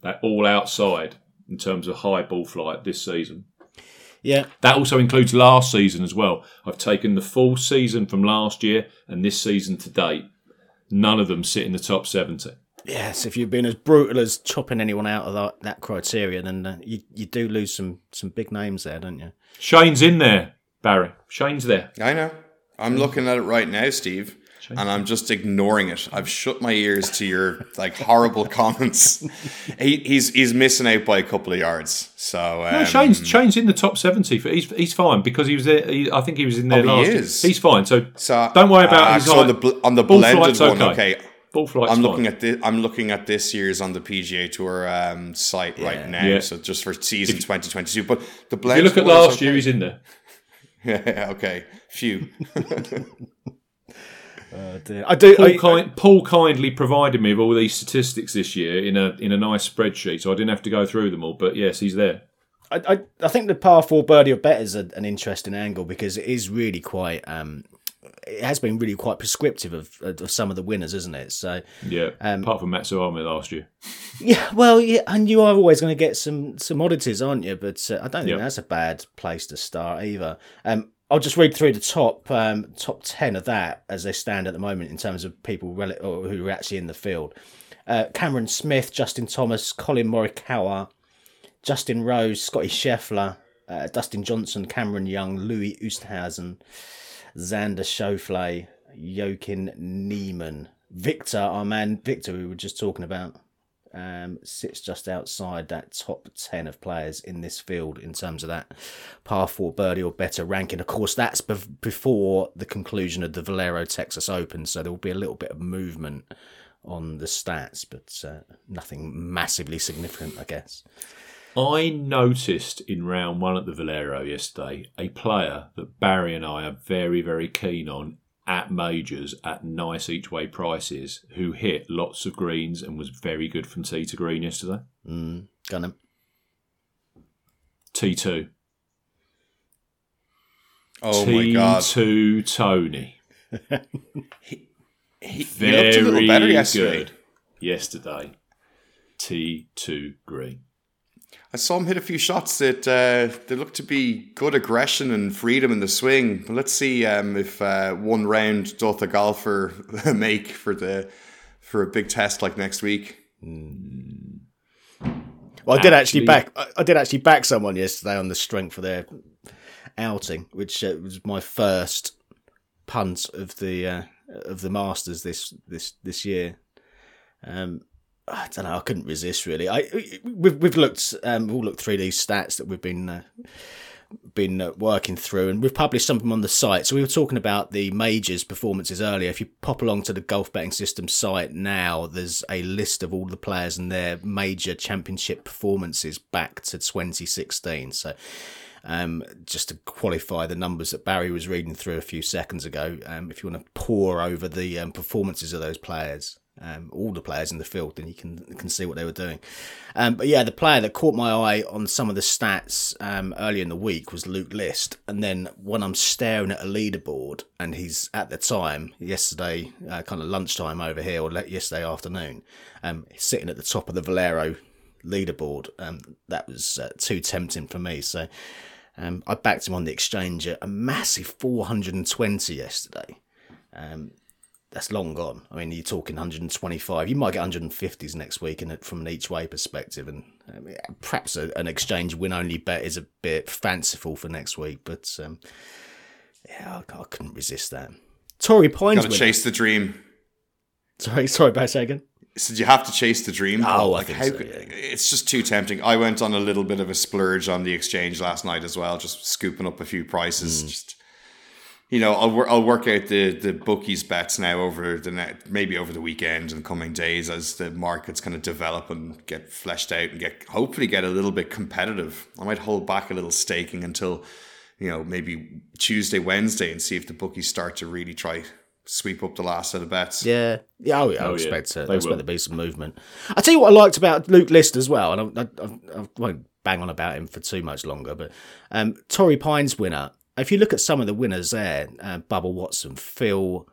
That all outside in terms of high ball flight this season. Yeah, That also includes last season as well. I've taken the full season from last year and this season to date. None of them sit in the top 70. yes. If you've been as brutal as chopping anyone out of that, that criteria, then uh, you you do lose some some big names there, don't you? Shane's in there, Barry. Shane's there. I know. I'm looking at it right now, Steve, and I'm just ignoring it. I've shut my ears to your like horrible comments. He, he's he's missing out by a couple of yards. So um, No, Shane's, Shane's in the top 70. For, he's, he's fine because he was there. He, I think he was in there Oh, he last year. is? He's fine. So, so don't worry about uh, his so on the on the Ball blended one. okay. Okay, Ball flight's I'm fine. looking at this. I'm looking at this year's on the PGA Tour um, site right now. Yeah. So just for season 2022, but the If you look at last year, he's in there. Yeah, okay, few. I do. Paul, I, kind, Paul kindly provided me with all these statistics this year in a in a nice spreadsheet, so I didn't have to go through them all. But yes, he's there. I, I, I think the par four birdie or bet is a, an interesting angle because it is really quite. Um, it has been really quite prescriptive of, of some of the winners, isn't it? So Yeah, Um, apart from Matsuyama last year. yeah, well, yeah, and you are always going to get some some oddities, aren't you? But uh, I don't think Yep. that's a bad place to start either. Um, I'll just read through the top um, top ten of that as they stand at the moment in terms of people rel- who are actually in the field. Uh, Cameron Smith, Justin Thomas, Collin Morikawa, Justin Rose, Scotty Scheffler, uh, Dustin Johnson, Cameron Young, Louis Oosthuizen, Xander Schauffele, Joaquin Niemann, Viktor, our man Viktor, we were just talking about, um, sits just outside that top 10 of players in this field in terms of that par 4 birdie or better ranking. Of course, that's bef- before the conclusion of the Valero Texas Open, so there will be a little bit of movement on the stats, but uh, nothing massively significant, I guess. I noticed in round one at the Valero yesterday a player that Barry and I are very, very keen on at majors at nice each way prices who hit lots of greens and was very good from tee to green yesterday. Mm, gonna. T2. Oh my god, T2 Tony. he, he looked Very a little better yesterday. good yesterday. T2 green. I saw him hit a few shots that uh, they look to be good aggression and freedom in the swing. But let's see um, if uh, one round doth a golfer make for the for a big test like next week. Well, I did actually Actually- back. I- I did actually back someone yesterday on the strength of their outing, which uh, was my first punt of the uh, of the Masters this this this year. Um, I don't know. I couldn't resist really. I we've we've looked um, we've all looked through these stats that we've been uh, been uh, working through, and we've published some of them on the site. So we were talking about the majors performances earlier. If you pop along to the Golf Betting System site now, there's a list of all the players and their major championship performances back to 2016. So. Um, just to qualify the numbers that Barry was reading through a few seconds ago, um, if you want to pour over the um, performances of those players, um, all the players in the field, then you can can see what they were doing. Um, but yeah, the player that caught my eye on some of the stats um, early in the week was Luke List. And then when I'm staring at a leaderboard, and he's at the time yesterday, uh, kind of lunchtime over here, or yesterday afternoon, um, sitting at the top of the Valero leaderboard, um, that was uh, too tempting for me. So um, I backed him on the exchange at a massive 420 yesterday. Um, that's long gone. I mean, you're talking 125. You might get 150s next week, and from an each way perspective, and um, yeah, perhaps a, an exchange win only bet is a bit fanciful for next week. But um, yeah, I, I, couldn't resist that. Torrey Pines. Got to chase the dream. Sorry, sorry, back again. So you have to chase the dream. Oh, like I how? so, yeah. It's just too tempting. I went on a little bit of a splurge on the exchange last night as well, just scooping up a few prices. Mm. Just you know, I'll work. I'll work out the the bookies bets now over the net, maybe over the weekend and coming days as the markets kind of develop and get fleshed out and get hopefully get a little bit competitive. I might hold back a little staking until you know maybe Tuesday, Wednesday, and see if the bookies start to really try sweep up the last set of bets. Yeah, yeah, yeah I, oh, expect yeah. I expect there to be some movement. I tell you what I liked about Luke List as well, and I, I, I, won't bang on about him for too much longer, but um, Torrey Pines winner if you look at some of the winners there, uh, Bubba Watson, Phil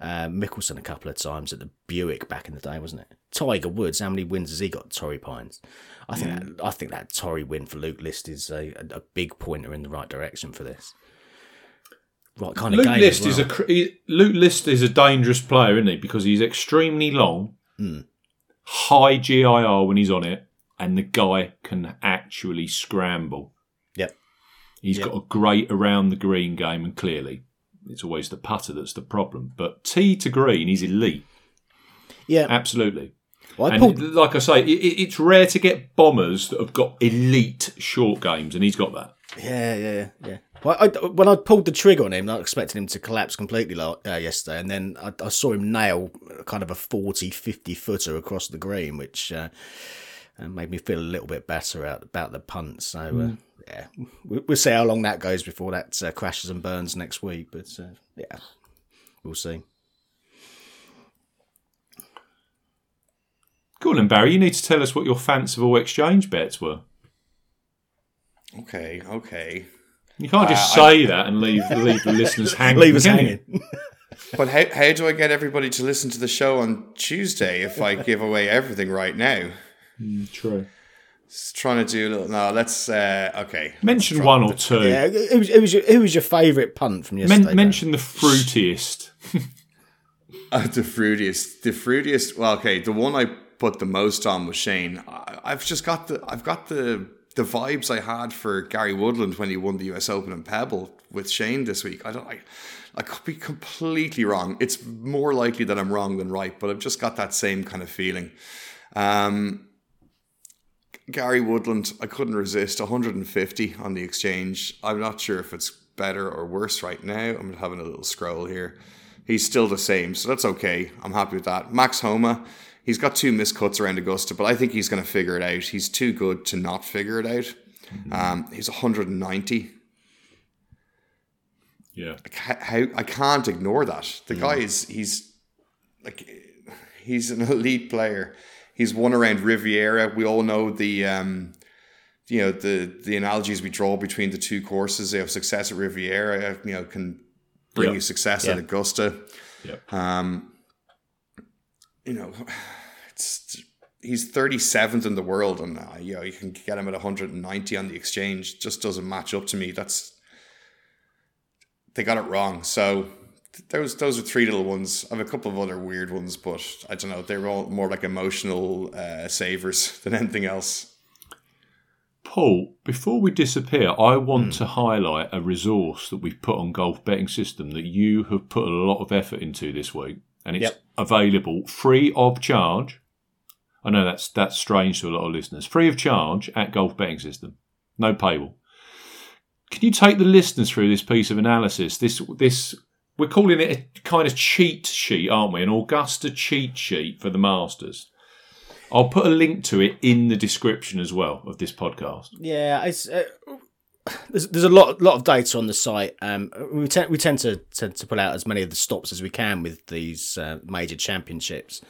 uh, Mickelson a couple of times at the Buick back in the day, wasn't it? Tiger Woods, how many wins has he got? Torrey Pines. I think mm. that I think that Torrey win for Luke List is a, a, big pointer in the right direction for this. Right kind of Luke. List well. is a he, Luke List is a dangerous player, isn't he? Because he's extremely long, mm. high GIR when he's on it, and the guy can actually scramble. He's yep. got a great around the green game, and clearly it's always the putter that's the problem. But tee to green, he's elite. Yeah, absolutely. Well, I and pulled... like I say, it, it's rare to get bombers that have got elite short games, and he's got that. Yeah, yeah, yeah. Well, I, when I pulled the trigger on him, I expected him to collapse completely uh, yesterday, and then I, I, saw him nail kind of a 40, 50 footer across the green, which uh, made me feel a little bit better out about the punt. So, mm. uh, hmm yeah, we'll see how long that goes before that uh, crashes and burns next week. But uh, yeah, we'll see. Go on, Barry. You need to tell us what your fanciful exchange bets were. Okay, okay. You can't just uh, say I, that and leave leave the listeners hanging. Leave us hanging. but how, how do I get everybody to listen to the show on Tuesday if I give away everything right now? Mm, true. Just trying to do a little. No, let's. Uh, okay. Mention one or two. Yeah, who was, who was, your, who was your favourite punt from yesterday? Men, mention the fruitiest. uh, the fruitiest. The fruitiest. Well, okay. The one I put the most on was Shane. I, I've just got the. I've got the the vibes I had for Gary Woodland when he won the US Open in Pebble with Shane this week. I don't. I, I could be completely wrong. It's more likely that I'm wrong than right, but I've just got that same kind of feeling. Um, Gary Woodland, I couldn't resist 150 on the exchange. I'm not sure if it's better or worse right now. I'm having a little scroll here. He's still the same, so that's okay. I'm happy with that. Max Homa, he's got two miscuts around Augusta, but I think he's going to figure it out. He's too good to not figure it out. Mm-hmm. Um, he's 190. Yeah, how I can't ignore that. The mm. guy is he's like he's an elite player. He's won around Riviera. We all know the um, you know the the analogies we draw between the two courses. They have success at Riviera, you know, can bring yep. you success yep. at Augusta. Yep. Um, you know, it's he's 37th in the world, and uh, you know you can get him at 190 on the exchange. Just doesn't match up to me. That's they got it wrong. So those those are three little ones. I have a couple of other weird ones, but I don't know. They're all more like emotional uh, savers than anything else. Paul, before we disappear, I want mm. to highlight a resource that we've put on Golf Betting System that you have put a lot of effort into this week, and it's yep. available free of charge. I know that's that's strange to a lot of listeners. Free of charge at Golf Betting System, no paywall. Can you take the listeners through this piece of analysis? This this we're calling it a kind of cheat sheet, aren't we? An Augusta cheat sheet for the Masters. I'll put a link to it in the description as well of this podcast. Yeah, uh, there's, there's a lot lot of data on the site. Um, we tend we tend to, to to pull out as many of the stops as we can with these uh, major championships,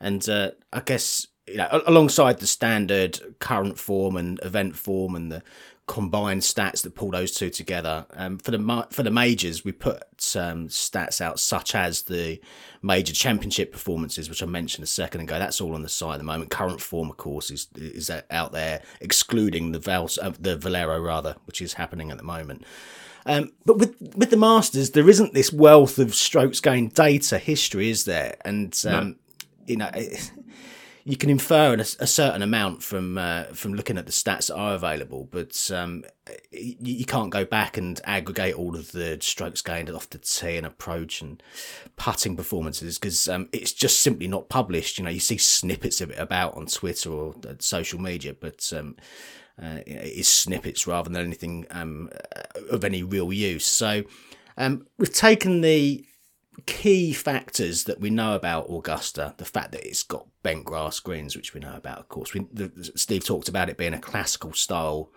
and uh, I guess you know alongside the standard current form and event form and the combined stats that pull those two together. Um, for the for the majors, we put um, stats out such as the major championship performances, which I mentioned a second ago. That's all on the site at the moment. Current form, of course, is is out there, excluding the Val, uh, the Valero rather, which is happening at the moment. Um, but with with the Masters, there isn't this wealth of strokes gained data history, is there? And um, you know, it, you can infer a, a certain amount from uh, from looking at the stats that are available, but um, you, you can't go back and aggregate all of the strokes gained off the tee and approach and putting performances because um, it's just simply not published. You know, you see snippets of it about on Twitter or social media, but um, uh, it is snippets rather than anything um, of any real use. So um, we've taken the key factors that we know about Augusta, the fact that it's got bent grass greens, which we know about, of course. We, the, Steve talked about it being a classical style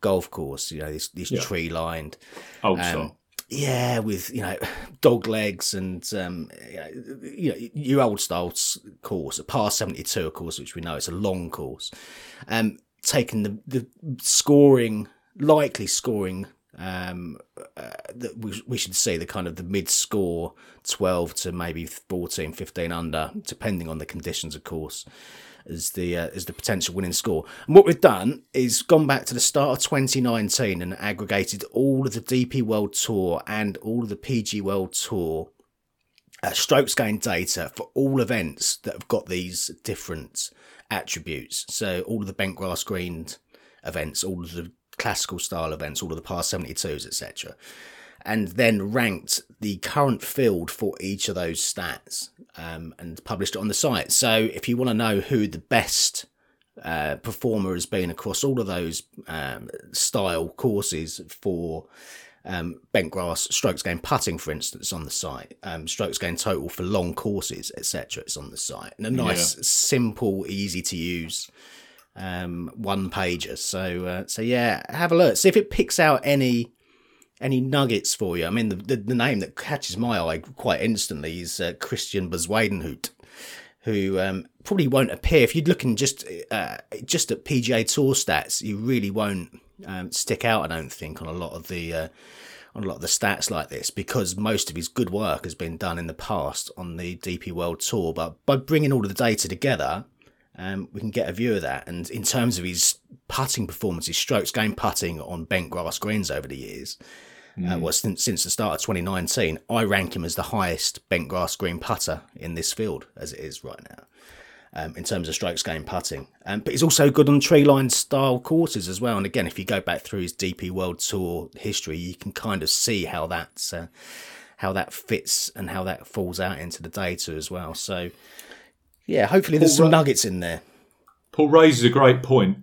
golf course, you know, these, these Yeah. tree lined. Old Um. Yeah, with you know dog legs and um, you, know, you your old style course, a par seventy two, of course, which we know it's a long course. Um, taking the the scoring, likely scoring um, uh, we, we should see the kind of the mid score 12 to maybe 14 15 under depending on the conditions of course as the uh, as the potential winning score and what we've done is gone back to the start of 2019 and aggregated all of the DP World Tour and all of the PG World Tour uh, strokes gained data for all events that have got these different attributes. So all of the bent grass greened events, all of the classical style events, all of the par 72s, etc. And then ranked the current field for each of those stats um, and published it on the site. So if you want to know who the best uh, performer has been across all of those um, style courses for um, bent grass, strokes gained putting, for instance, on the site, um, strokes gained total for long courses, etc. It's on the site, and a nice, simple, easy to use um, one pager. So, uh, so yeah, have a look. See if it picks out any any nuggets for you. I mean, the the, the name that catches my eye quite instantly is uh, Christiaan Bezuidenhout who um, probably won't appear if you're looking just uh, just at PGA Tour stats. You really won't um, stick out, I don't think, on a lot of the uh, on a lot of the stats like this because most of his good work has been done in the past on the DP World Tour. But by bringing all of the data together, um, we can get a view of that. And in terms of his putting performance, his strokes gained putting on bent grass greens over the years. Uh, well, since, since the start of 2019, I rank him as the highest bent grass green putter in this field as it is right now, um, in terms of strokes gained putting. Um, but he's also good on tree line style courses as well. And again, if you go back through his DP World Tour history, you can kind of see how that's uh, how that fits and how that falls out into the data as well. So, yeah, hopefully there's some Paul, nuggets in there. Paul raises a great point.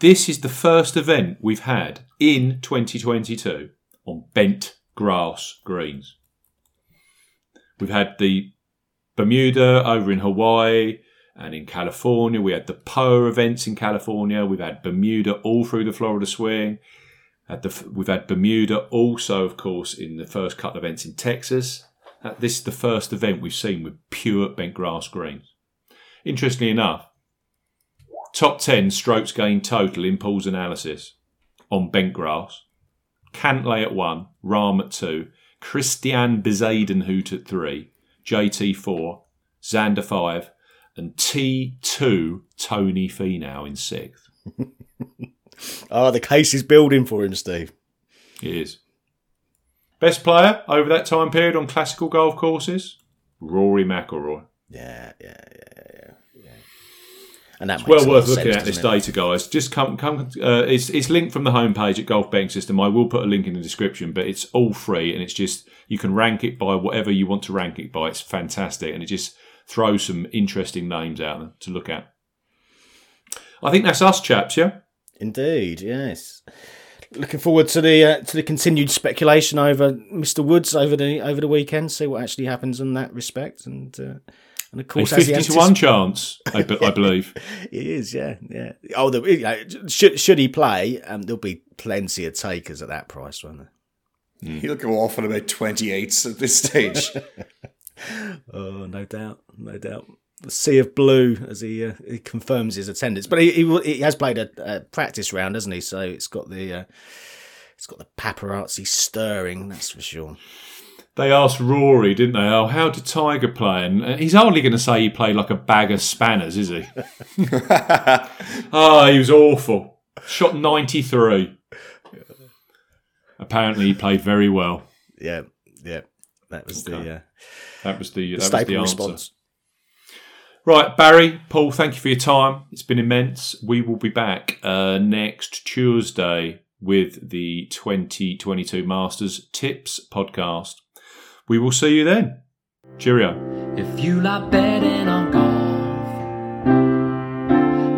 This is the first event we've had in 2022 on bent grass greens. We've had the Bermuda over in Hawaii and in California. We had the POA events in California. We've had Bermuda all through the Florida swing. The, we've had Bermuda also, of course, in the first couple of events in Texas. Uh, This is the first event we've seen with pure bent grass greens. Interestingly enough, top 10 strokes gained total in Paul's analysis on bent grass. Cantlay at 1, Rahm at 2, Christiaan Bezuidenhout at 3, JT 4, Xander 5, and T2 Tony Finau in 6th. Oh, ah, the case is building for him, Steve. It is. Best player over that time period on classical golf courses? Rory McIlroy. Yeah, yeah, yeah, yeah. And that well worth looking sense, at this it? data, guys. Just come, come. Uh, it's it's linked from the homepage at Golf Betting System. I will put a link in the description, but it's all free and it's just you can rank it by whatever you want to rank it by. It's fantastic and it just throws some interesting names out to look at. I think that's us, chaps. Yeah. Indeed, yes. Looking forward to the uh, to the continued speculation over Mr. Woods over the over the weekend. See what actually happens in that respect, and uh, and of course, as he fifty to one chance, I, be- I believe. it is, yeah, yeah. Oh, the, you know, should should he play? Um, there'll be plenty of takers at that price, won't there? He'll go off at about 28s at this stage. Oh, no doubt, no doubt. The sea of blue as he uh, he confirms his attendance, but he he, he has played a, a practice round, hasn't he? So it's got the uh, it's got the paparazzi stirring, that's for sure. They asked Rory, didn't they? Oh, how did Tiger play? And uh, he's hardly going to say he played like a bag of spanners, is he? oh, he was awful. Shot ninety three. Apparently, he played very well. Yeah, yeah. That was the, uh, That was the, the that was the answer. response. Right, Barry, Paul, thank you for your time. It's been immense. We will be back uh, next Tuesday with the 2022 Masters Tips podcast. We will see you then. Cheerio. If you like betting on golf,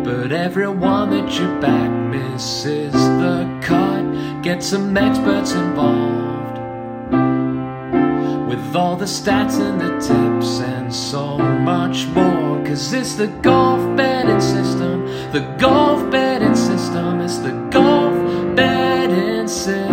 but everyone that you back misses the cut, get some experts involved with all the stats and the tips and so much more. Cause it's the golf betting system, the golf betting system, it's the golf betting system.